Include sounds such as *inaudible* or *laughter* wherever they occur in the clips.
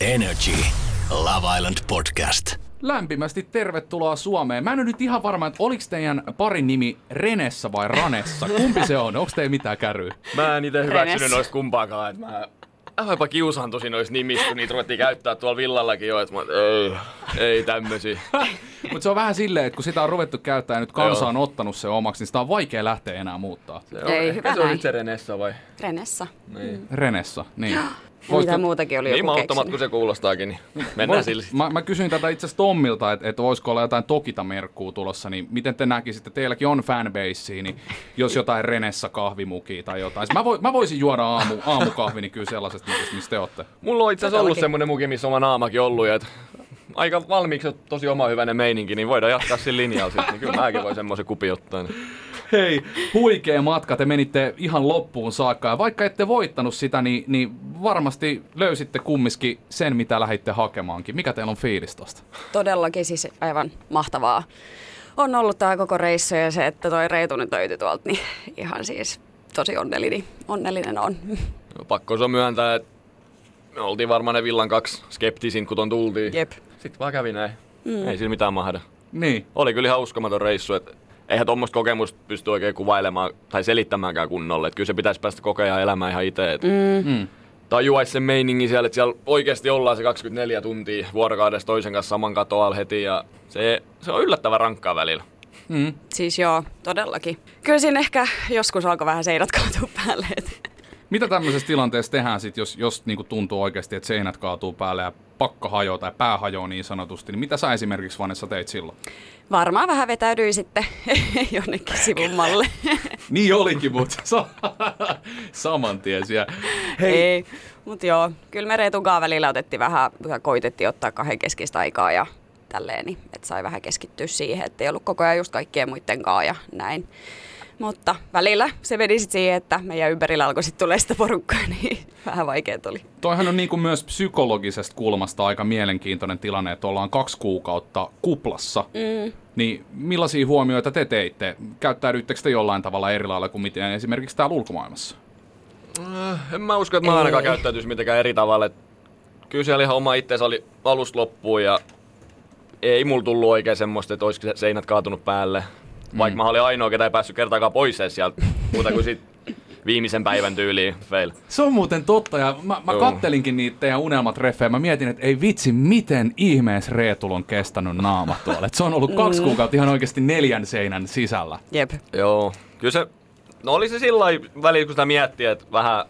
Energy. Love Island Podcast. Lämpimästi tervetuloa Suomeen. Mä en ole nyt ihan varma, että oliko teidän parin nimi Renessa vai Ranessa. Kumpi se on? Onko teillä mitään käryä? Mä en itse hyväksynyt noista kumpaakaan. Että mä vähän jopa kiusaantusin noista nimistä, kun niitä ruvettiin käyttää tuolla villallakin jo. Että mä, ei, ei tämmösiä. *laughs* Mutta se on vähän silleen, että kun sitä on ruvettu käyttää ja nyt kansa Joo. on ottanut se omaksi, niin sitä on vaikea lähteä enää muuttaa. Se on, Ei, ehkä hyvä se on näin. nyt se Renessa vai? Renessa. Niin. Renessa, niin. *gasps* Ja mitä muutakin oli Niin joku keksinyt. kuin se kuulostaakin, niin mennään Vois- sillä. Mä, mä kysyin tätä itse asiassa Tommilta, että, että voisiko olla jotain Tokita-merkkuu tulossa, niin miten te näkisitte, teilläkin on fanbase, niin jos jotain Renessa kahvimukia tai jotain. Siis Mä, voi, mä voisin juoda aamu, aamukahvini kyllä sellaisesta mukista, mistä te olette. Mulla on itse asiassa ollut semmonen muki, missä oma naamakin ollut. Ja et aika valmiiksi tosi oma hyvänen meininki, niin voidaan jatkaa sillä linjalla sitten. Niin kyllä *laughs* mäkin voin semmoisen kupi ottaa. Niin. Hei, huikea matka, te menitte ihan loppuun saakka. Ja vaikka ette voittanut sitä, niin, niin varmasti löysitte kumminkin sen, mitä lähditte hakemaankin. Mikä teillä on fiilis tosta? Todellakin siis aivan mahtavaa. On ollut tämä koko reissu ja se, että toi Reitu nyt löytyi tuolta, niin ihan siis tosi onnellinen, onnellinen on. Pakko se on myöntää, että me oltiin varmaan ne villan kaksi skeptisin, kun ton tultiin. Jep. Sitten vaan kävi näin. Mm. Ei sillä mitään mahda. Niin. Oli kyllä ihan uskomaton reissu, että eihän tuommoista kokemusta pysty oikein kuvailemaan tai selittämäänkään kunnolla. Että kyllä se pitäisi päästä kokemaan elämään ihan itse. Mm. Mm. Tajuaisi sen meiningin siellä, että siellä oikeasti ollaan se 24 tuntia vuorokaudessa toisen kanssa saman katoalla heti. Ja se, se on yllättävän rankkaa välillä. Mm. Siis joo, todellakin. Kyllä siinä ehkä joskus alkoi vähän seinät kaatua päälle. et- Mitä tämmöisessä tilanteessa tehdään sit, jos, jos niinku tuntuu oikeasti, että seinät kaatuu päälle ja pakka hajoaa tai pää hajoaa niin sanotusti, niin mitä sä esimerkiksi Vanessa teit silloin? Varmaan vähän vetäydyin sitten *laughs* jonnekin sivummalle. *laughs* Niin olikin, mutta *laughs* sa- saman tien siellä. Hei. Ei, mutta joo, kyllä me Reetun kanssa välillä otettiin vähän, koitettiin ottaa kahden keskistä aikaa ja tälleen, niin, että sai vähän keskittyä siihen, että ei ollut koko ajan just kaikkien muiden kanssa ja näin. Mutta välillä se meni sitten siihen, että meidän ympärillä alkoi sitten tulee sitä porukkaa, *laughs* niin vähän vaikea tuli. Toihan on niin kuin myös psykologisesta kulmasta aika mielenkiintoinen tilanne, että ollaan kaksi kuukautta kuplassa. Mm. Niin millaisia huomioita te teitte? Käyttäydyittekö te jollain tavalla eri lailla kuin miten esimerkiksi täällä ulkomaailmassa? Äh, En mä usko, että mä ainakaan käyttäytyisi mitenkään eri tavalla. Kyllä siellä ihan oma itseensä oli alusta loppuun ja ei mulla tullut oikein semmoista, että olisiko se seinät kaatunut päälle. Vaikka mä olin ainoa, ketä ei päässyt kertaakaan pois edes sieltä, muuta kuin sit viimeisen päivän tyyliin fail. Se on muuten totta, ja mä, mä kattelinkin niitä teidän unelmatreffejä, mä mietin, että ei vitsi, miten ihmeessä Reetul on kestänyt naama tuolla. Et se on ollut kaksi kuukautta ihan oikeasti neljän seinän sisällä. Jep. Joo, kyllä se, no oli se sillä lailla välillä, kun sitä miettii, että vähän,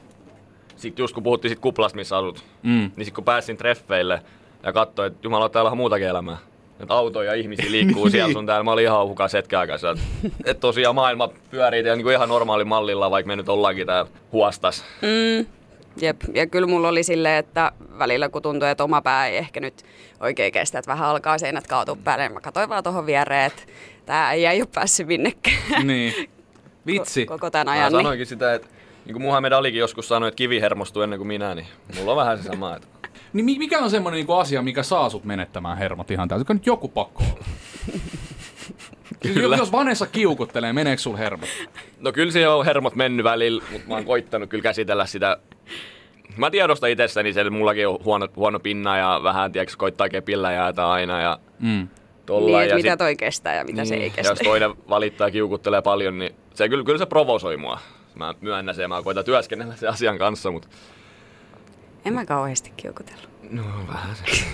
sit just kun puhuttiin sit kuplasta, missä asut, Mm. niin sit kun pääsin treffeille ja katsoin, että jumala, täällä on muutakin elämää. Että autoja ja ihmisiä liikkuu siellä sun täällä. Mä olin ihan hukas hetken aikaa. Että tosiaan maailma pyörii niin kuin ihan normaali mallilla, vaikka me nyt ollaankin täällä huostas. Mm, jep. Ja kyllä mulla oli silleen, että välillä kun tuntui, että oma pää ei ehkä nyt oikein kestä, että vähän alkaa seinät kaatua päälle, niin mä katsoin vaan tuohon viereen, että tää ei ei ole päässyt minnekään Niin. Vitsi. koko tämän Mä ajan. Niin. sanoinkin sitä, että niin kuin Muhammed Alikin joskus sanoi, että kivi hermostuu ennen kuin minä, niin mulla on vähän se sama. Että Niin mi- mikä on semmoinen niinku asia, mikä saa sut menettämään hermot ihan täysin? nyt joku pakko? *laughs* Kyllä. Jos Vanessa kiukuttelee, meneekö sul hermot? No kyllä se on hermot mennyt välillä, mutta mä oon koittanut kyllä käsitellä sitä. Mä tiedostan itsessäni sen, että mullakin on huono, huono pinna ja vähän, tiedätkö, koittaa kepillä jäätä aina ja Mm. tolla. Niin, ja mitä sit- toi kestää ja mitä se ei ja kestä. jos toinen valittaa ja kiukuttelee paljon, niin se kyllä, kyllä se provosoi mua. Mä myönnän sen ja mä koitan työskennellä sen asian kanssa, mutta En mä kauheasti kiukutellut. no vähän se.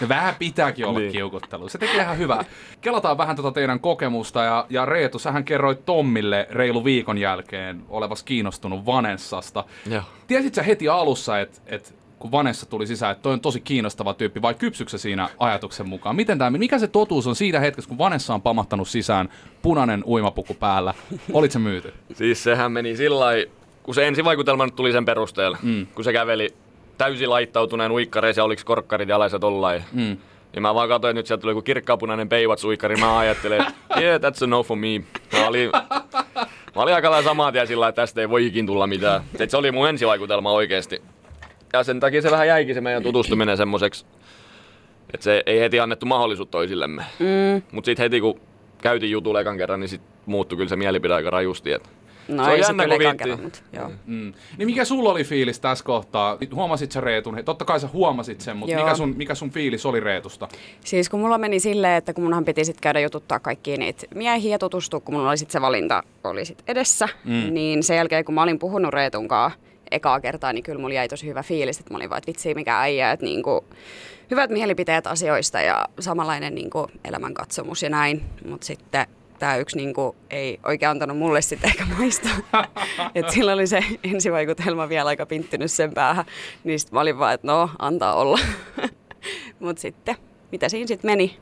Ja vähän pitääkin olla niin. Kiukuttelu. Se tekee ihan hyvää. Kelataan vähän tota teidän kokemusta. Ja, ja Reetu, sähän kerroit Tommille reilu viikon jälkeen olevas kiinnostunut Vanessasta. Joo. Tiesit sä heti alussa, että et, kun Vanessa tuli sisään, että toi on tosi kiinnostava tyyppi, vai kypsyksä siinä ajatuksen mukaan? Miten tämä, mikä se totuus on siitä hetkessä, kun Vanessa on pamahtanut sisään, punainen uimapuku päällä? Olit se myyty? Siis sehän meni sillä lailla, kun se ensivaikutelma nyt tuli sen perusteella, mm. kun se käveli täysin laittautuneen uikkareissa ja oliko korkkarit jalaiset tollain. Mm. Ja mä vaan katsoin, että nyt sieltä tuli joku kirkkaapunainen peivat uikkari. Mä ajattelin, että yeah, that's a no for me. Mä olin, mä olin aika lailla samaa tien sillä, että tästä ei voi ikin tulla mitään. Et se oli mun ensivaikutelma oikeesti. Ja sen takia se vähän jäikin se meidän tutustuminen semmoiseksi, että se ei heti annettu mahdollisuutta toisillemme. Mm. Mutta sitten heti kun käytiin jutulla ekan kerran, niin sit muuttui kyllä se mielipide aika rajusti. Että No Se on ei se jännä, kyllä ekan viitti. kerran, mutta joo. Mm. Niin mikä sulla oli fiilis tässä kohtaa? Huomasit sä Reetun? Totta kai sä huomasit sen, mutta Joo. mikä sun, mikä sun fiilis oli Reetusta? Siis kun mulla meni silleen, että kun munhan piti sitten käydä jututtaa kaikkia niitä miehiä ja tutustua, kun mulla oli sitten se valinta oli sit edessä, mm. niin sen jälkeen kun mä olin puhunut Reetunkaan ekaa kertaa, niin kyllä mulla jäi tosi hyvä fiilis, että mä olin vaan, että vitsi mikä äijä, että niinku, hyvät mielipiteet asioista ja samanlainen niinku elämänkatsomus ja näin, mutta sitten tämä yksi niinku, ei oikein antanut mulle sitten ehkä maistaa. *laughs* että sillä oli se ensivaikutelma vielä aika pinttynyt sen päähän, niin sitten mä olin vaan, että no, antaa olla. *laughs* Mutta sitten, mitä siinä sitten meni?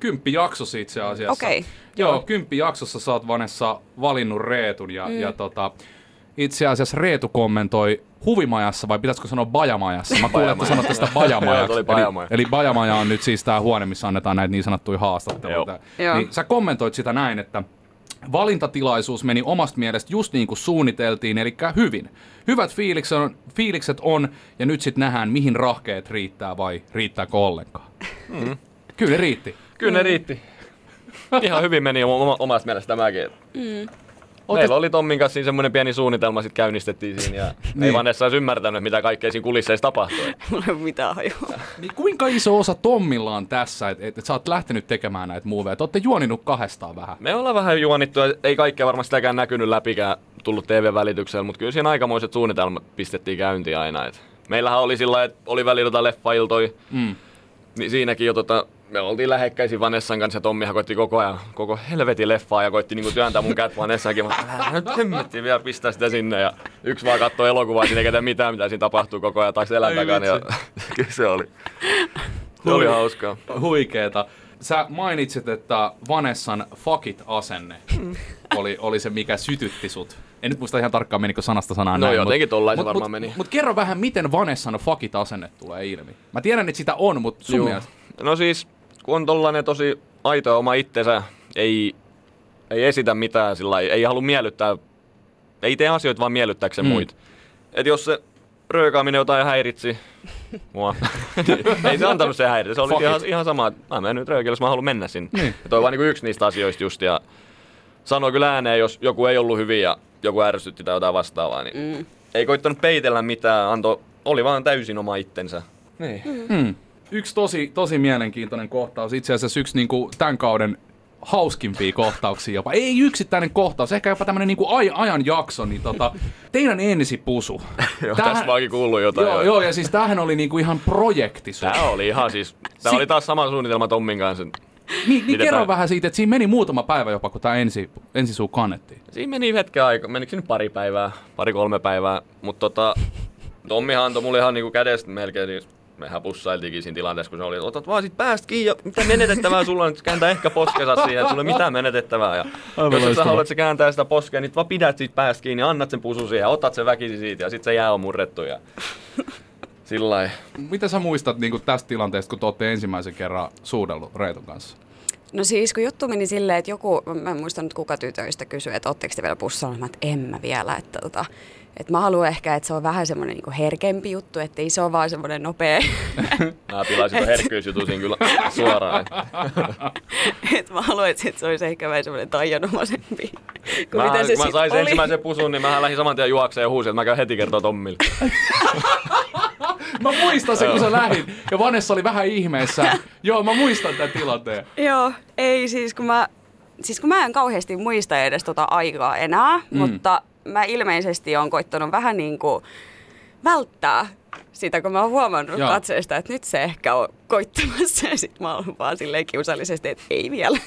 Kymppi jaksossa itse asiassa. Okei, Joo, joo. kymppi jaksossa sä oot Vanessa valinnut Reetun ja, mm. ja tota, itse asiassa Reetu kommentoi huvimajassa, vai pitäisikö sanoa bajamajassa? Mä kuulen, että sanotte sitä Joo, bajamajaksi. oli bajamaja. Eli, eli bajamaja on nyt siis tää huone, missä annetaan näitä niin sanottuja haastatteluita. Joo. Niin sä kommentoit sitä näin, että valintatilaisuus meni omasta mielestä just niin kuin suunniteltiin, eli hyvin. Hyvät fiilikset on, fiilikset on ja nyt sitten nähdään, mihin rahkeet riittää vai riittääkö ollenkaan. Mm. Kyllä ne riitti. Kyllä ne riitti. Ihan hyvin meni oma, omasta mielestä tämäkin. Mm. Otet- Meillä oli Tommin kanssa siinä semmoinen pieni suunnitelma, sitten käynnistettiin siinä ja *laughs* niin. ei Niin. Vanessa olisi ymmärtänyt, mitä kaikkea siinä kulisseissa tapahtui. *laughs* Mulla ei ole mitään hajua. Niin kuinka iso osa Tommilla on tässä, että et, et sä oot lähtenyt tekemään näitä muoveja? Te ootte juoninut kahdestaan vähän. Me ollaan vähän juonittu, ja ei kaikkea varmasti sitäkään näkynyt läpikään tullut TV-välityksellä, mutta kyllä siinä aikamoiset suunnitelmat pistettiin käyntiin aina. Et meillähän oli sillä että oli välillä jotain leffailtoi, Mm. niin siinäkin jo tota, me oltiin lähekkäisin Vanessan kanssa ja Tommihan koitti koko ajan, koko helvetin leffaa ja koitti niinku työntää mun kät Vanessaankin. Mä älä nyt hemmetti vielä pistää sitä sinne ja yksi vaan katsoi elokuvaa, siinä eikä tiedä mitään, mitä siinä tapahtuu koko ajan taas selän Ai takana. Ja, *laughs* kyllä se oli. Se oli hauskaa. Huikeeta. Sä mainitsit, että Vanessan fakit-asenne *laughs* oli, oli se, mikä sytytti sut. En nyt muista ihan tarkkaan menikö sanasta sanaan No näin. jotenkin tollain se mut, varmaan mut, meni. Mutta kerro vähän, miten Vanessan fakit-asenne tulee ilmi. Mä tiedän, että sitä on, mutta sun Juu. mielestä... No siis, kun on tollanen tosi aito oma itsensä, ei, ei esitä mitään sillä lailla, ei halua miellyttää, ei tee asioita vaan miellyttääkseen Mm. mm. muita. Et jos se röökaaminen jotain häiritsi mua, *laughs* ei se antanut se häiritä. Se oli Fuck ihan, it. ihan sama, että mä menen nyt röökille, jos mä haluan mennä sinne. Niin. Ja toi on vaan niinku yksi niistä asioista just. Ja sanoi kyllä ääneen, jos joku ei ollut hyvin ja joku ärsytti tai jotain vastaavaa, niin mm. ei koittanut peitellä mitään, antoi, oli vaan täysin oma itsensä. Niin. Hmm. Yksi tosi, tosi mielenkiintoinen kohtaus, itse asiassa yksi niinku tämän kauden hauskimpia kohtauksia jopa. Ei yksittäinen kohtaus, ehkä jopa tämmönen niinku aj- ajan jakso, niin tota, teidän ensipusu. *laughs* Joo, Tämähän- tästä maakin kuullut jotain. Joo, joo, ja siis tämähän oli niinku ihan projekti sun. Tää oli ihan siis, *laughs* tää Si- oli taas sama suunnitelma Tommin kanssa. Niin, niin kerro tää- vähän siitä, että siinä meni muutama päivä jopa, kun tämä ensi, ensisuu kannettiin. Siinä meni hetken aika, menikö nyt pari päivää, pari kolme päivää, mutta tota, Tommihan antoi mulle ihan niinku kädestä melkein, niin mehän pussailtiinkin siinä tilanteessa, kun se oli, että otat vaan sit päästä kiinni ja mitä menetettävää sulla on, kääntää ehkä poskensa siihen, että sulla ei ole mitään menetettävää. Ja jos et sä haluat, että se kääntää sitä poskea, niin vaan pidät siitä päästä kiinni, annat sen pusu siihen ja otat sen väkisin siitä ja sit se jää on murrettu ja *laughs* sillä lailla. Mitä sä muistat niinku tästä tilanteesta, kun te olette ensimmäisen kerran suudellut Reeton kanssa? No siis kun juttu meni silleen, että joku, mä en muista nyt kuka tytöistä kysyi, että ootteko te vielä pussalla, mä että en mä vielä, että tota, että mä haluan ehkä, että se on vähän semmoinen niin herkempi juttu, että ei se ole vaan semmoinen nopea, Mä pilasin ton herkkyysjutun siinä kyllä suoraan. *laughs* että mä haluan, että sit se olisi ehkä vähän semmoinen taianomaisempi Mä, mitä se kun mä sain ensimmäisen pusun, niin mä lähdin saman tien juokseen ja huusin, että mä käyn heti kertoa Tommille. *laughs* Mä muistan sen, kun sä lähit, ja Vanessa oli vähän ihmeessä. *laughs* Joo, mä muistan tämän tilanteen. Joo, ei siis kun mä, siis kun mä en kauheasti muista edes tota aikaa enää, mm. mutta mä ilmeisesti on koittanut vähän niin kuin välttää sitä, kun mä oon huomannut Joo. Katseesta, että nyt se ehkä on koittamassa ja sit mä oon vaan silleen kiusallisesti, että ei vielä.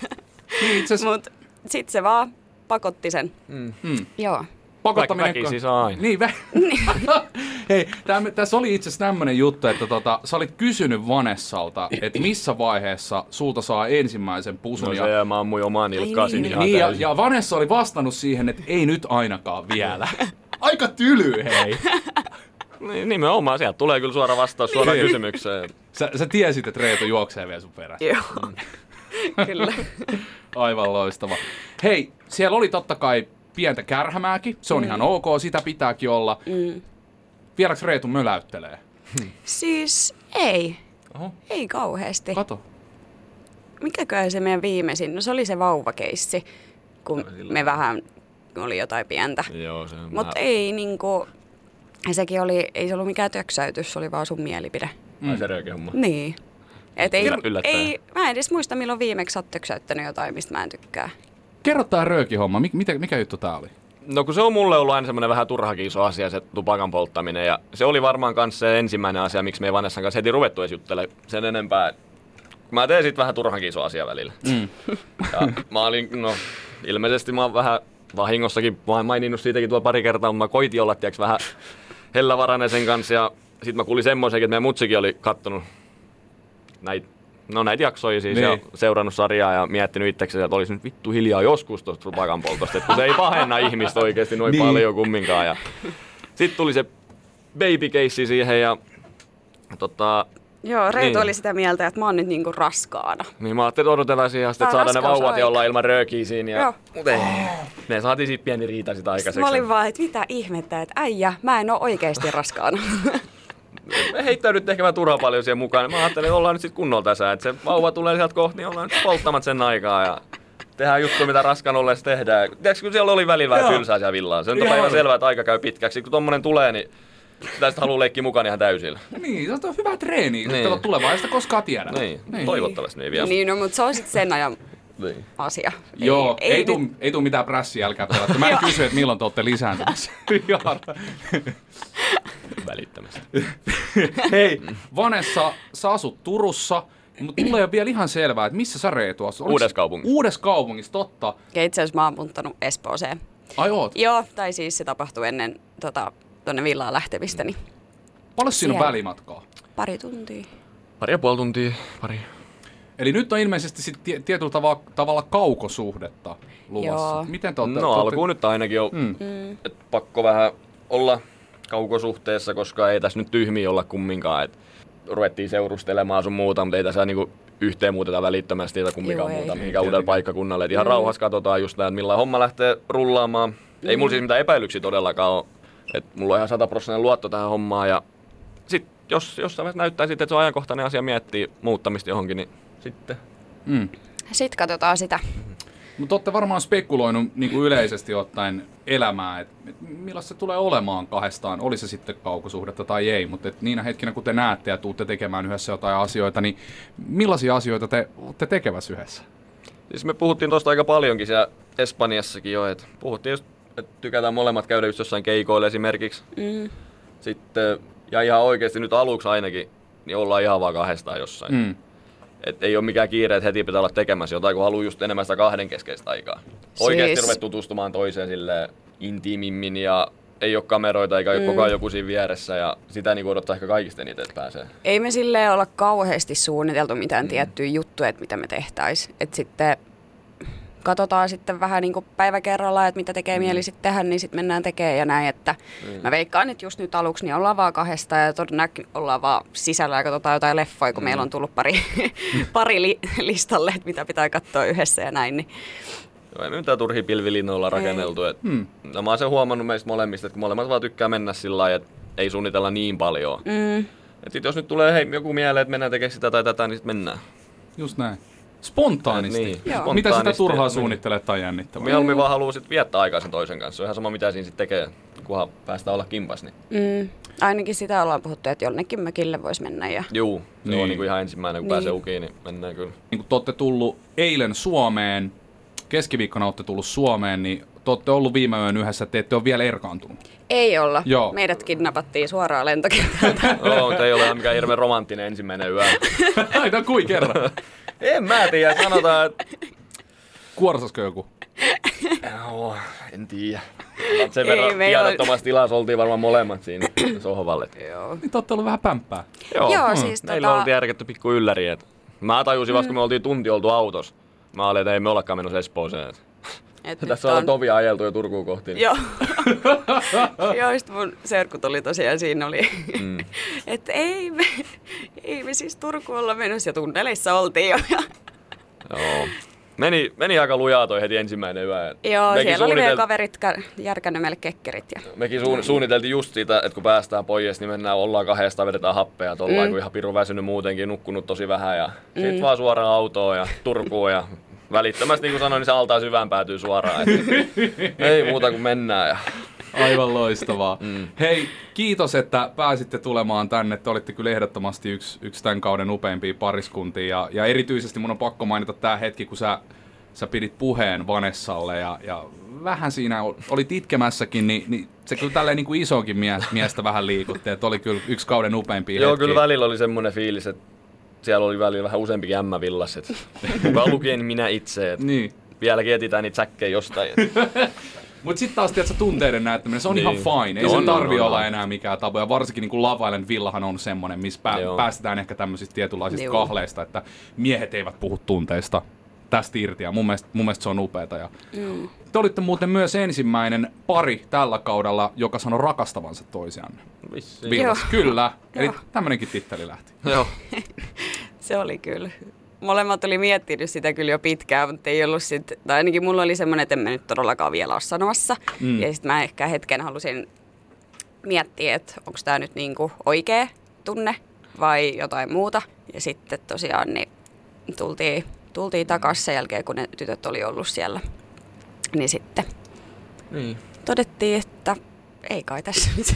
Niin, Mut sit se vaan pakotti sen. Mm. Joo. Pakottaminen... Väki- saa aina. Niin, vä- *laughs* Hei, täm, tässä oli itse asiassa tämmönen juttu, että tota, sä olit kysynyt Vanessalta, että missä vaiheessa sulta saa ensimmäisen pusun. No ja, se ja mä ammuin omaan nilkkaan siinä ihan niin, ja, ja Vanessa oli vastannut siihen, että ei nyt ainakaan vielä. Aika tyly, hei. Niin, nimenomaan, sieltä tulee kyllä suora vastaus suoraan Niin. kysymykseen. Sä, sä tiesit, että Reetu juoksee vielä sun perässä. Joo, kyllä. *laughs* Aivan loistava. Hei, siellä oli totta kai pientä kärhämääkin. Se on mm. ihan ok, sitä pitääkin olla. Mm. Vieläks Reetu möläyttelee? Siis ei, Oho, ei kauheasti. kato. Mikäköhän se meidän viimeisin? No se oli se vauvakeissi, kun me vähän oli jotain pientä. Joo, se on Mutta vähän- ei niinku, sekin oli, ei se ollut mikään töksäytys, se oli vaan sun mielipide. Ai se homma. Niin. Et ei, Yllä- yllättäen. ei, mä en edes muista, milloin viimeksi oot töksäyttänyt jotain, mistä mä en tykkää. Kerro tää röökihomma. Mik, mitä, mikä juttu tää oli? No kun se on mulle ollut aina semmoinen vähän turhakin iso asia, se tupakan polttaminen. Ja se oli varmaan kanssa se ensimmäinen asia, miksi me ei Vanessan kanssa heti ruvettu edes juttelemaan sen enempää. Mä teen sit vähän turhankin iso asia välillä. Mm. *laughs* Ja mä olin, no ilmeisesti mä oon vähän vahingossakin mä oon maininnut siitäkin tuolla pari kertaa, mutta mä koitin olla tiiäks, vähän hellävarainen sen kanssa. Ja sit mä kuulin semmoisenkin, että meidän mutsikin oli kattonut näitä No näitä jaksoja siis Niin. ja seurannut sarjaa ja miettinyt itsekseen, että olisi nyt vittu hiljaa joskus tuosta tupakan poltosta, että kun se ei pahenna ihmistä oikeasti noin Niin. paljon kumminkaan. Ja sitten tuli se baby case siihen ja tota, Joo, Reitu Niin. oli sitä mieltä, että mä oon nyt niinku raskaana. niin mä ajattelin, että odotellaan siihen asti, että saadaan ne vauvat ja ollaan ilman röökiä siinä. Ja... Joo. Mut ei. Me saatiin siitä pieni riita sitä Sitten aikaiseksi. mä olin vaan, että mitä ihmettä, että äijä, mä en oo oikeesti raskaana. *laughs* Me heittäydyt ehkä vähän turhaa paljon siihen mukaan. Mä ajattelin, että ollaan nyt sitten kunnolla tässä. Että se vauva tulee sieltä kohti, niin ollaan nyt polttamat sen aikaa. Ja tehdään juttu, mitä raskan ollessa tehdään. Tiedätkö, kun siellä oli välillä vähän tylsää siellä villaa. Se on päivän oli. selvää, että aika käy pitkäksi. Kun tommonen tulee, niin sitä sitten haluaa leikkiä mukaan ihan täysillä. Niin, se on hyvä treeni. Niin. Niin. Tulevaisuudesta koskaan tiedä. Niin, niin. toivottavasti niin vielä. niin, no, mutta se on sitten sen ajan Niin. asia. Joo, ei, ei, nyt- tuu, ei tuu mitään prässiä, älkää pelätä. Mä en kysy, että milloin te olette lisääntymässä. *laughs* Jaara. Välittömästi. Hei, Vanessa, sä asut Turussa, mutta mulla ei ole vielä ihan selvää, että missä sä Reetu asut. Uudessaupungissa. Uudessaupungissa, totta. Ja Itse asiassa mä oon muuttanut Espooseen. Ai oot. Joo, tai siis se tapahtui ennen tota, tonne villaan lähtemistäni. Paljon siinä on välimatkaa? pari tuntia. Pari ja puoli tuntia, pari. Eli nyt on ilmeisesti sit tie- tietyllä tavalla, tavalla kaukosuhdetta luvassa. Joo. Miten te olette? No te olette- alkuun nyt ainakin on, Mm. Mm. et pakko vähän olla kaukosuhteessa, koska ei tässä nyt tyhmiä olla kumminkaan. Et ruvettiin seurustelemaan sun muuta, mutta ei tässä niinku yhteen muuteta välittömästi tai kumminkaan Joo, muuta uudelle tietenkään. paikkakunnalle. Et ihan rauhassa katsotaan just näin, että millä homma lähtee rullaamaan. Ei mulla siis mitään epäilyksiä todellakaan ole. Et mulla on ihan sataprosenttinen luotto tähän hommaan ja sit jos jossain vaiheessa näyttää sitten, että se on ajankohtainen asia miettiä muuttamista johonkin, niin sitten Mm. Sitten katsotaan sitä. Mutta olette varmaan spekuloinut niin kuin yleisesti ottaen elämää, että et millaista se tulee olemaan kahdestaan, oli se sitten kaukosuhdetta tai ei, mutta et niinä hetkinä kun te näette ja tuutte tekemään yhdessä jotain asioita, niin millaisia asioita te olette tekevässä yhdessä? Siis me puhuttiin tosta aika paljonkin siellä Espanjassakin jo, että puhuttiin just, että tykätään molemmat käydä just jossain keikoilla esimerkiksi. Mm. Sitten, ja ihan oikeasti nyt aluksi ainakin, niin ollaan ihan vaan kahdestaan jossain. Mm. Et ei ole mikään kiire, että heti pitää olla tekemässä jotain, kun haluaa just enemmän sitä kahden keskeistä aikaa. Oikeasti Siis- ruvet tutustumaan toiseen sille intiimimmin ja ei ole kameroita eikä mm. koko ajan joku siinä vieressä ja sitä niin odottaa ehkä kaikista eniten, että pääsee. Ei me silleen olla kauheasti suunniteltu mitään mm. tiettyjä juttuja, että mitä me tehtäisiin. Että sitten katsotaan sitten vähän niin kuin päivä kerrallaan, että mitä tekee mieli sitten tehdä, niin sitten mennään tekemään ja näin. Että mm. Mä veikkaan, että just nyt aluksi niin ollaan vaan kahdesta ja todennäköisesti ollaan vaan sisällä ja katsotaan jotain leffoja, kun mm. meillä on tullut pari, *laughs* pari li- listalle, että mitä pitää katsoa yhdessä ja näin. Niin. Joo, ei me mitään turhia pilvilinnoja olla rakenneltu. Et, Hmm. no, mä oon sen huomannut meistä molemmista, että kun molemmat vaan tykkää mennä sillä lailla, että ei suunnitella niin paljon. Mm. Et sit jos nyt tulee hei, joku mieleen, että mennään tekemään sitä tai tätä, niin sit mennään. Just näin. Spontaanisti. Niin, Joo. Mitä sitä spontaanisti, turhaa niin. suunnittelet tai jännittävää? Mieluummin vaan haluaa sit viettää aikaa sen toisen kanssa. Se on ihan sama mitä siinä sit tekee, kunhan päästään olla kimpas. Niin. Mm. Ainakin sitä ollaan puhuttu, että jonnekin mökille voisi mennä. Ja... Juu, se Niin. on niinku ihan ensimmäinen, kun Niin. pääsee ukiin, niin mennään kyllä. niin kun te olette tullut eilen Suomeen, keskiviikkona olette tullut Suomeen, niin te olette ollut viime yön yhdessä, te ette ole vielä erkaantunut. Ei olla. Joo. Meidät kidnappattiin suoraan lentokentältä. *laughs* Joo, mutta ei ole mikään hirveän romanttinen ensimmäinen yö. *laughs* Aina kuin kerran. *laughs* en mä tiedä, sanotaan, että... Kuorsasko joku? Joo, en tiedä. Sen Ei, verran oli- tiedottomassa tilassa oltiin varmaan molemmat siinä sohvalle. Joo. Niin te olette ollut vähän pämppää. Joo, siis Meillä tota- oltiin järketty pikku ylläri. Et mä tajusin vasta, kun me oltiin tunti oltu autossa. Mä olin, että ei me olekaan menossa Espooseen. et Et Tässä on Tovi ajeltu jo Turkuun kohti. *laughs* Joo. *laughs* Joo, sit mun serkku tuli tosiaan, siinä oli, mm. *laughs* että ei me, ei me siis Turkuun olla menossa ja tunneleissa oltiin jo. Joo. Meni, meni aika lujaa toi heti ensimmäinen yö. Joo, Mekin siellä oli vielä suunnitel- kaverit kä- järkännyt meille kekkerit. Ja... Mekin suun, suunniteltiin just siitä, että kun päästään pois, niin mennään, ollaan kahdesta, vedetään happea, että ollaan mm. ihan pirun väsynyt muutenkin, nukkunut tosi vähän ja mm. sit vaan suoraan autoon ja Turkuun ja välittömästi, niin kuin sanoin, niin se altaan syvään päätyy suoraan. Että ei muuta kuin mennään. Ja... Aivan loistavaa. Mm. Hei, kiitos, että pääsitte tulemaan tänne. Te olitte kyllä ehdottomasti yksi, yksi tämän kauden upeimpia pariskuntia. Ja, ja erityisesti mun on pakko mainita tämä hetki, kun sä, sä pidit puheen Vanessalle ja, ja vähän siinä ol- olit itkemässäkin, niin, niin se kyllä tälleen niin kuin isokin mie- miestä vähän liikutti. Että oli kyllä yksi kauden upeimpia Joo, hetkiä. kyllä välillä oli semmoinen fiilis, että siellä oli välillä vähän useampikin ämmävillas, että *laughs* mukaan lukien minä itse, että Niin. vieläkin etsitään niitä säkkejä jostain. *laughs* Mutta sitten taas tiedätkö, tunteiden näyttäminen, se on Niin. ihan fine. Ei On, sen tarvi on, olla on. enää mikään tabu. Ja varsinkin niin Island Villahan on semmoinen, missä pää- Joo. päästetään ehkä tämmöisistä tietynlaisista Joo. kahleista, että miehet eivät puhu tunteista tästä irti. Ja mun mielestä, mun mielestä se on upeeta. Ja Mm. te olitte muuten myös ensimmäinen pari tällä kaudella, joka sanoi rakastavansa Joo. kyllä. Eli tämmöinenkin titteli lähti. Joo. *laughs* Se oli kyllä. Molemmat oli miettinyt sitä kyllä jo pitkään, mutta ei ollut sit, tai ainakin mulla oli semmoinen, että en mä nyt todellakaan vielä ole sanomassa. Mm. Ja sitten mä ehkä hetken halusin miettiä, että onko tämä nyt niinku oikea tunne vai jotain muuta. Ja sitten tosiaan niin tultiin, tultiin takaisin sen jälkeen, kun ne tytöt oli ollut siellä. Niin sitten Niin. todettiin, että ei kai tässä *laughs* nyt.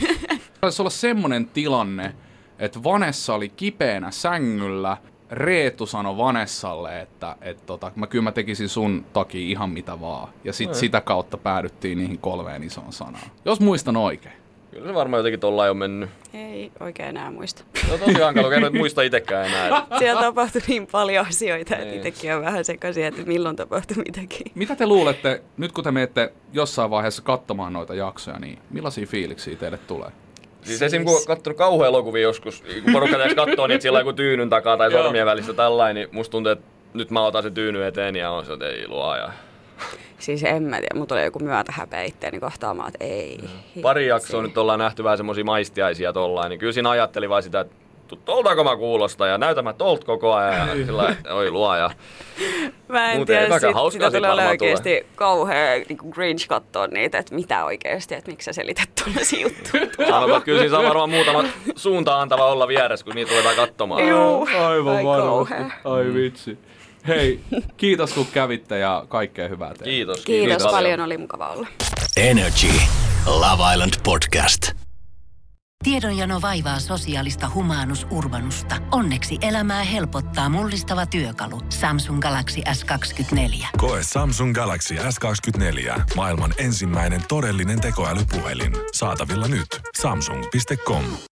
Taisi olla semmoinen tilanne, että Vanessa oli kipeänä sängyllä. Reetu sanoi Vanessalle, että et tota, mä kyllä mä tekisin sun takia ihan mitä vaan. Ja sit sitä kautta päädyttiin niihin kolmeen isoon sanaan. Jos muistan oikein. Kyllä se varmaan jotenkin tollain on mennyt. ei oikein enää muista. Se on tosi hankala, kerran et muista itsekään enää. *laughs* Siellä tapahtui niin paljon asioita, että Niin. itsekin on vähän sekaisin, että milloin tapahtui mitäkin. Mitä te luulette, nyt kun te menette jossain vaiheessa katsomaan noita jaksoja, niin millaisia fiiliksiä teille tulee? Siis esim. kun on kattonut kauhean elokuvia joskus, kun porukka tässä katsoo niitä sillä joku tyynyn takaa tai sormien välissä tällainen, niin musta tuntuu, että nyt mä otan sen tyyny eteen ja on se, että ei luoja. Siis en mä tiedä, mulla tulee joku myötähäpeä itteeni kohtaamaan, että ei. Pari jaksoa nyt ollaan nähty vähän semmosia maistiaisia tollain, niin kyllä siinä ajatteli vaan sitä, että toltako mä kuulostan ja näytän mä tolt koko ajan ja *laughs* sillä lailla, oi luoja. *laughs* Mä en Muuten tiedä, sit, hauskaa sitä sit tulee olemaan varmaan oikeesti kauhea niin cringe katsoa niitä, että mitä oikeesti, että miksi sä selität tuollaisia juttuja. *laughs* Sanotaan, että kyllä siinä saa varmaan muutama suuntaan antava olla vieressä, kun niitä ruvetaan katsomaan. Juu, Aivan ai varmasti. Ai vitsi. Hei, kiitos kun kävitte ja kaikkea hyvää teille. Kiitos. Kiitos, paljon, oli mukava olla. Energy Love Island Podcast. Tiedonjano vaivaa sosiaalista humanus urbanusta. Onneksi elämää helpottaa mullistava työkalu. Samsung Galaxy S24. Koe Samsung Galaxy S24. Maailman ensimmäinen todellinen tekoälypuhelin. Saatavilla nyt. Samsung.com.